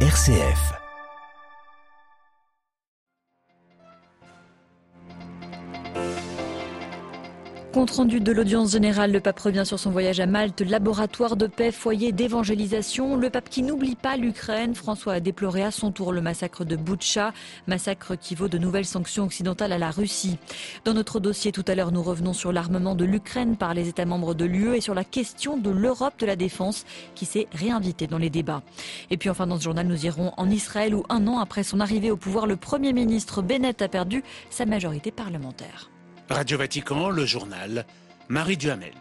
RCF. Compte rendu de l'audience générale, le pape revient sur son voyage à Malte, laboratoire de paix, foyer d'évangélisation. Le pape qui n'oublie pas l'Ukraine, François a déploré à son tour le massacre de Boutcha, massacre qui vaut de nouvelles sanctions occidentales à la Russie. Dans notre dossier tout à l'heure, nous revenons sur l'armement de l'Ukraine par les États membres de l'UE et sur la question de l'Europe de la défense qui s'est réinvitée dans les débats. Et puis enfin dans ce journal, nous irons en Israël où un an après son arrivée au pouvoir, le Premier ministre Bennett a perdu sa majorité parlementaire. Radio Vatican, le journal, Marie Duhamel.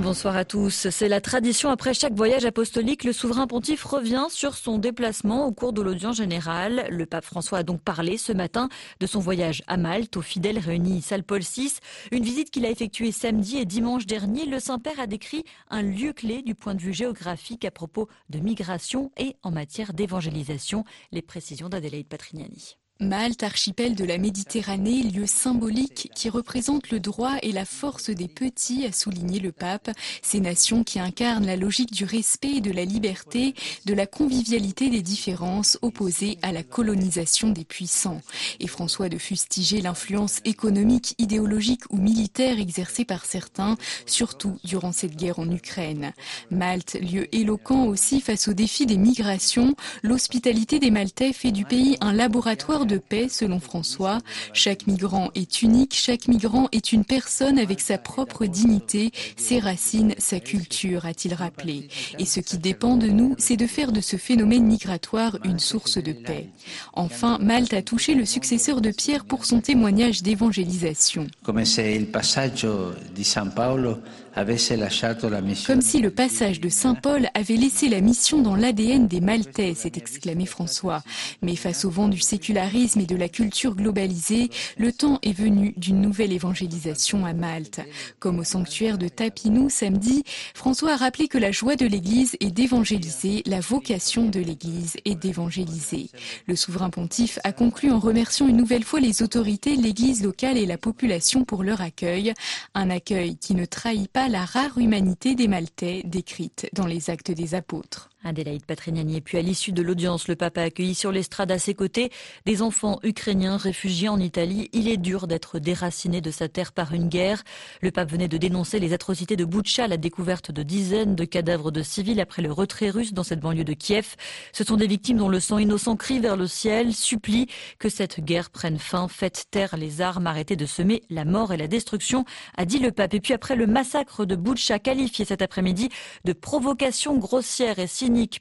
Bonsoir à tous. C'est la tradition après chaque voyage apostolique. Le souverain pontife revient sur son déplacement au cours de l'audience générale. Le pape François a donc parlé ce matin de son voyage à Malte aux fidèles réunis salle Paul VI. Une visite qu'il a effectuée samedi et dimanche dernier. Le Saint-Père a décrit un lieu clé du point de vue géographique à propos de migration et en matière d'évangélisation. Les précisions d'Adélaïde Patrignani. Malte, archipel de la Méditerranée, lieu symbolique qui représente le droit et la force des petits, a souligné le pape. Ces nations qui incarnent la logique du respect et de la liberté, de la convivialité des différences opposées à la colonisation des puissants. Et François de fustiger l'influence économique, idéologique ou militaire exercée par certains, surtout durant cette guerre en Ukraine. Malte, lieu éloquent aussi face aux défis des migrations, l'hospitalité des Maltais fait du pays un laboratoire paix, selon François. Chaque migrant est unique, chaque migrant est une personne avec sa propre dignité, ses racines, sa culture, a-t-il rappelé. Et ce qui dépend de nous, c'est de faire de ce phénomène migratoire une source de paix. Enfin, Malte a touché le successeur de Pierre pour son témoignage d'évangélisation. Comme c'est le passage de San Paolo comme si le passage de Saint Paul avait laissé la mission dans l'ADN des Maltais, s'est exclamé François. Mais face au vent du sécularisme et de la culture globalisée, le temps est venu d'une nouvelle évangélisation à Malte. Comme au sanctuaire de Tapinou samedi, François a rappelé que la joie de l'Église est d'évangéliser, la vocation de l'Église est d'évangéliser. Le souverain pontife a conclu en remerciant une nouvelle fois les autorités, l'Église locale et la population pour leur accueil. Un accueil qui ne trahit pas la rare humanité des Maltais décrite dans les actes des apôtres. Adélaïde Patrignani. Et puis à l'issue de l'audience, le pape a accueilli sur l'estrade à ses côtés des enfants ukrainiens réfugiés en Italie. Il est dur d'être déraciné de sa terre par une guerre. Le pape venait de dénoncer les atrocités de Boutcha, la découverte de dizaines de cadavres de civils après le retrait russe dans cette banlieue de Kiev. Ce sont des victimes dont le sang innocent crie vers le ciel, supplie que cette guerre prenne fin, faites taire les armes, arrêtez de semer la mort et la destruction, a dit le pape. Et puis après le massacre de Boutcha, qualifié cet après-midi de provocation grossière et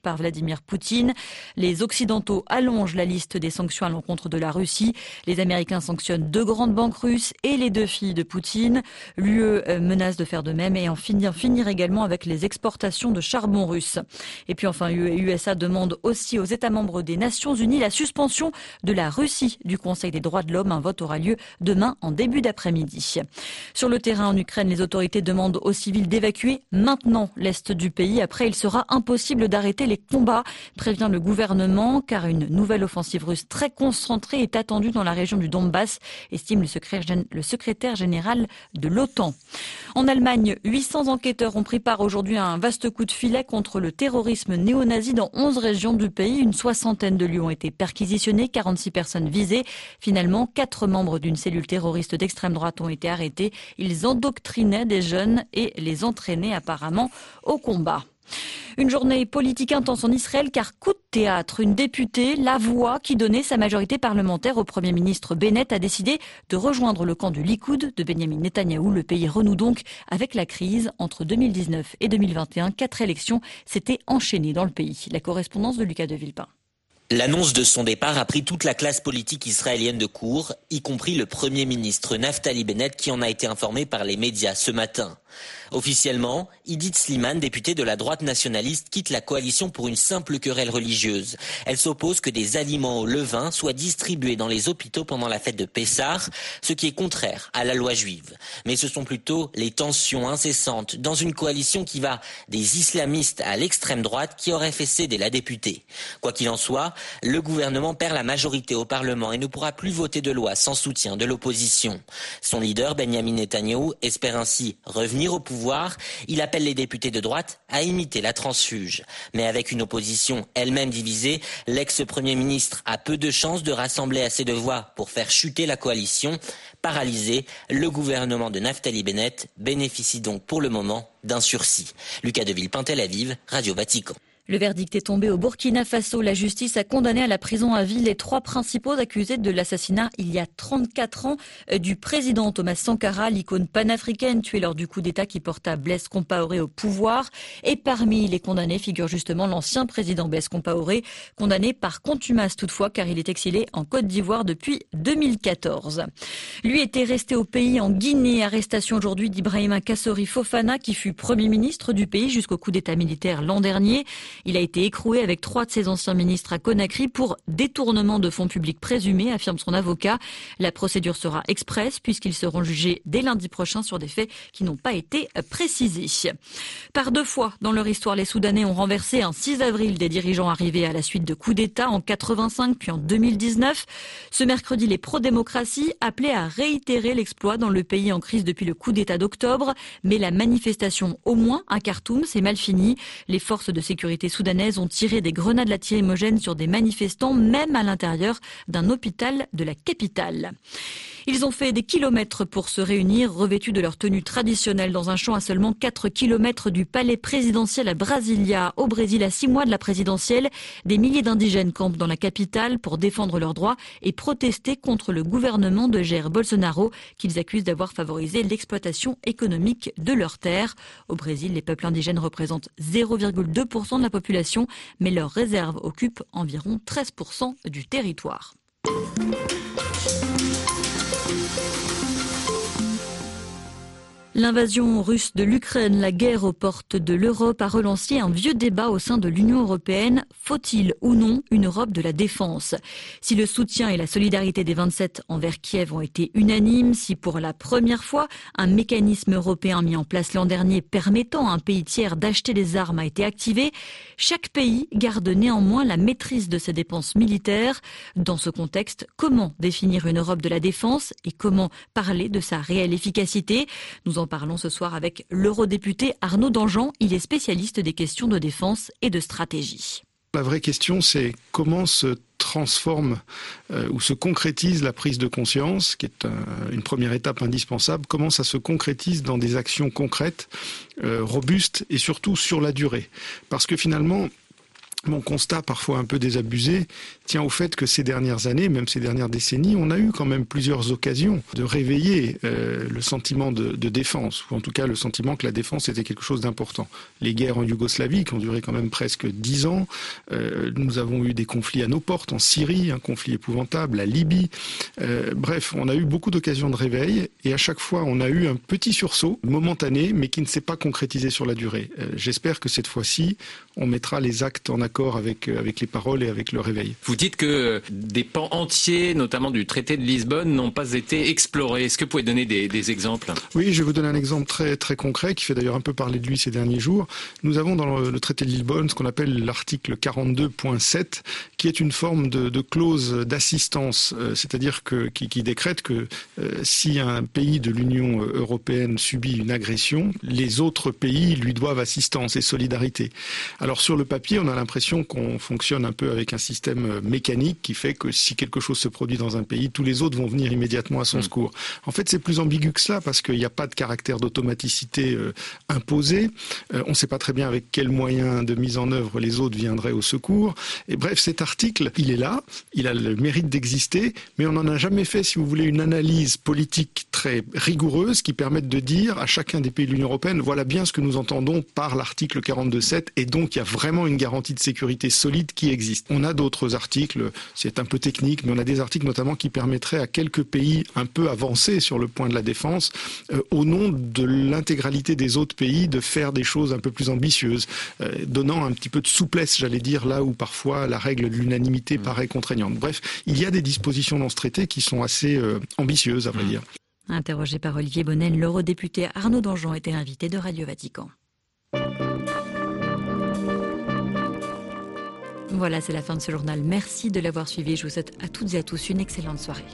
par Vladimir Poutine. Les Occidentaux allongent la liste des sanctions à l'encontre de la Russie. Les Américains sanctionnent deux grandes banques russes et les deux filles de Poutine. L'UE menace de faire de même et en finir, finir également avec les exportations de charbon russe. Et puis enfin, USA demandent aussi aux États membres des Nations Unies la suspension de la Russie du Conseil des droits de l'homme. Un vote aura lieu demain en début d'après-midi. Sur le terrain en Ukraine, les autorités demandent aux civils d'évacuer maintenant l'Est du pays. Après, il sera impossible arrêter les combats, prévient le gouvernement, car une nouvelle offensive russe très concentrée est attendue dans la région du Donbass, estime le secrétaire général de l'OTAN. En Allemagne, 800 enquêteurs ont pris part aujourd'hui à un vaste coup de filet contre le terrorisme néo-nazi dans 11 régions du pays. Une soixantaine de lieux ont été perquisitionnés, 46 personnes visées. Finalement, quatre membres d'une cellule terroriste d'extrême droite ont été arrêtés. Ils endoctrinaient des jeunes et les entraînaient apparemment au combat. Une journée politique intense en Israël car coup de théâtre, une députée, la voix qui donnait sa majorité parlementaire au Premier ministre Bennett a décidé de rejoindre le camp du Likoud de Benjamin Netanyahou. Le pays renoue donc avec la crise. Entre 2019 et 2021, quatre élections s'étaient enchaînées dans le pays. La correspondance de Lucas de Villepin. L'annonce de son départ a pris toute la classe politique israélienne de court, y compris le Premier ministre Naftali Bennett qui en a été informé par les médias ce matin. Officiellement, Idit Sliman, députée de la droite nationaliste, quitte la coalition pour une simple querelle religieuse. Elle s'oppose que des aliments au levain soient distribués dans les hôpitaux pendant la fête de Pessah, ce qui est contraire à la loi juive. Mais ce sont plutôt les tensions incessantes dans une coalition qui va des islamistes à l'extrême droite qui auraient fait céder la députée. Quoi qu'il en soit, le gouvernement perd la majorité au Parlement et ne pourra plus voter de loi sans soutien de l'opposition. Son leader, Benjamin Netanyahu, espère ainsi revenir au pouvoir il appelle les députés de droite à imiter la transfuge. Mais avec une opposition elle-même divisée, l'ex-premier ministre a peu de chances de rassembler assez de voix pour faire chuter la coalition. Paralysé, le gouvernement de Naftali Bennett bénéficie donc pour le moment d'un sursis. Lucas Deville, Tel Aviv, Radio Vatican. Le verdict est tombé au Burkina Faso. La justice a condamné à la prison à vie les trois principaux accusés de l'assassinat il y a 34 ans euh, du président Thomas Sankara, l'icône panafricaine tué lors du coup d'État qui porta Blaise Compaoré au pouvoir. Et parmi les condamnés figure justement l'ancien président Blaise Compaoré, condamné par contumace toutefois car il est exilé en Côte d'Ivoire depuis 2014. Lui était resté au pays en Guinée. Arrestation aujourd'hui d'Ibrahima Kassori Fofana qui fut premier ministre du pays jusqu'au coup d'État militaire l'an dernier. Il a été écroué avec trois de ses anciens ministres à Conakry pour détournement de fonds publics présumés, affirme son avocat. La procédure sera express puisqu'ils seront jugés dès lundi prochain sur des faits qui n'ont pas été précisés. Par deux fois dans leur histoire, les Soudanais ont renversé un 6 avril des dirigeants arrivés à la suite de coups d'État en 85 puis en 2019. Ce mercredi, les pro-démocraties appelaient à réitérer l'exploit dans le pays en crise depuis le coup d'État d'octobre. Mais la manifestation, au moins à Khartoum, s'est mal finie. Les forces de sécurité soudanaises ont tiré des grenades lacrymogènes sur des manifestants, même à l'intérieur d'un hôpital de la capitale. Ils ont fait des kilomètres pour se réunir, revêtus de leur tenue traditionnelle dans un champ à seulement 4 kilomètres du palais présidentiel à Brasilia, au Brésil, à six mois de la présidentielle. Des milliers d'indigènes campent dans la capitale pour défendre leurs droits et protester contre le gouvernement de Jair Bolsonaro, qu'ils accusent d'avoir favorisé l'exploitation économique de leurs terres. Au Brésil, les peuples indigènes représentent 0,2% de la population, mais leurs réserves occupent environ 13% du territoire. L'invasion russe de l'Ukraine, la guerre aux portes de l'Europe a relancé un vieux débat au sein de l'Union européenne. Faut-il ou non une Europe de la défense? Si le soutien et la solidarité des 27 envers Kiev ont été unanimes, si pour la première fois un mécanisme européen mis en place l'an dernier permettant à un pays tiers d'acheter des armes a été activé, chaque pays garde néanmoins la maîtrise de ses dépenses militaires. Dans ce contexte, comment définir une Europe de la défense et comment parler de sa réelle efficacité? Parlons ce soir avec l'eurodéputé Arnaud Dangean. Il est spécialiste des questions de défense et de stratégie. La vraie question, c'est comment se transforme euh, ou se concrétise la prise de conscience, qui est une première étape indispensable, comment ça se concrétise dans des actions concrètes, euh, robustes et surtout sur la durée. Parce que finalement, mon constat, parfois un peu désabusé, tient au fait que ces dernières années, même ces dernières décennies, on a eu quand même plusieurs occasions de réveiller euh, le sentiment de, défense, ou en tout cas le sentiment que la défense était quelque chose d'important. Les guerres en Yougoslavie, qui ont duré quand même presque dix ans, euh, nous avons eu des conflits à nos portes, en Syrie, un conflit épouvantable, la Libye. Euh, bref, on a eu beaucoup d'occasions de réveil, et à chaque fois, on a eu un petit sursaut, momentané, mais qui ne s'est pas concrétisé sur la durée. J'espère que cette fois-ci, on mettra les actes en accord avec, euh, avec les paroles et avec le réveil. Vous dites que des pans entiers, notamment du traité de Lisbonne, n'ont pas été explorés. Est-ce que vous pouvez donner des, exemples? Oui, je vais vous donner un exemple très, très concret qui fait d'ailleurs un peu parler de lui ces derniers jours. Nous avons dans le, traité de Lisbonne ce qu'on appelle l'article 42.7 qui est une forme de, clause d'assistance, euh, c'est-à-dire que, qui, décrète que euh, si un pays de l'Union européenne subit une agression, les autres pays lui doivent assistance et solidarité. Alors sur le papier, on a l'impression qu'on fonctionne un peu avec un système euh, mécanique qui fait que si quelque chose se produit dans un pays, tous les autres vont venir immédiatement à son mm. secours. En fait, c'est plus ambigu que cela parce qu'il n'y a pas de caractère d'automaticité euh, imposé. Euh, on ne sait pas très bien avec quels moyens de mise en œuvre les autres viendraient au secours. Et bref, cet article, il est là, il a le mérite d'exister, mais on n'en a jamais fait, si vous voulez, une analyse politique très rigoureuse qui permette de dire à chacun des pays de l'Union européenne, voilà bien ce que nous entendons par l'article 42.7 et donc il y a vraiment une garantie de sécurité solide qui existe. On a d'autres articles, c'est un peu technique, mais on a des articles notamment qui permettraient à quelques pays un peu avancés sur le point de la défense, euh, au nom de l'intégralité des autres pays, de faire des choses un peu plus ambitieuses, euh, donnant un petit peu de souplesse, j'allais dire, là où parfois la règle de l'unanimité mmh. paraît contraignante. Bref, il y a des dispositions dans ce traité qui sont assez euh, ambitieuses, à vrai mmh. dire. Interrogé par Olivier Bonnel, l'eurodéputé Arnaud Dangean était invité de Radio Vatican. Voilà, c'est la fin de ce journal. Merci de l'avoir suivi. Je vous souhaite à toutes et à tous une excellente soirée.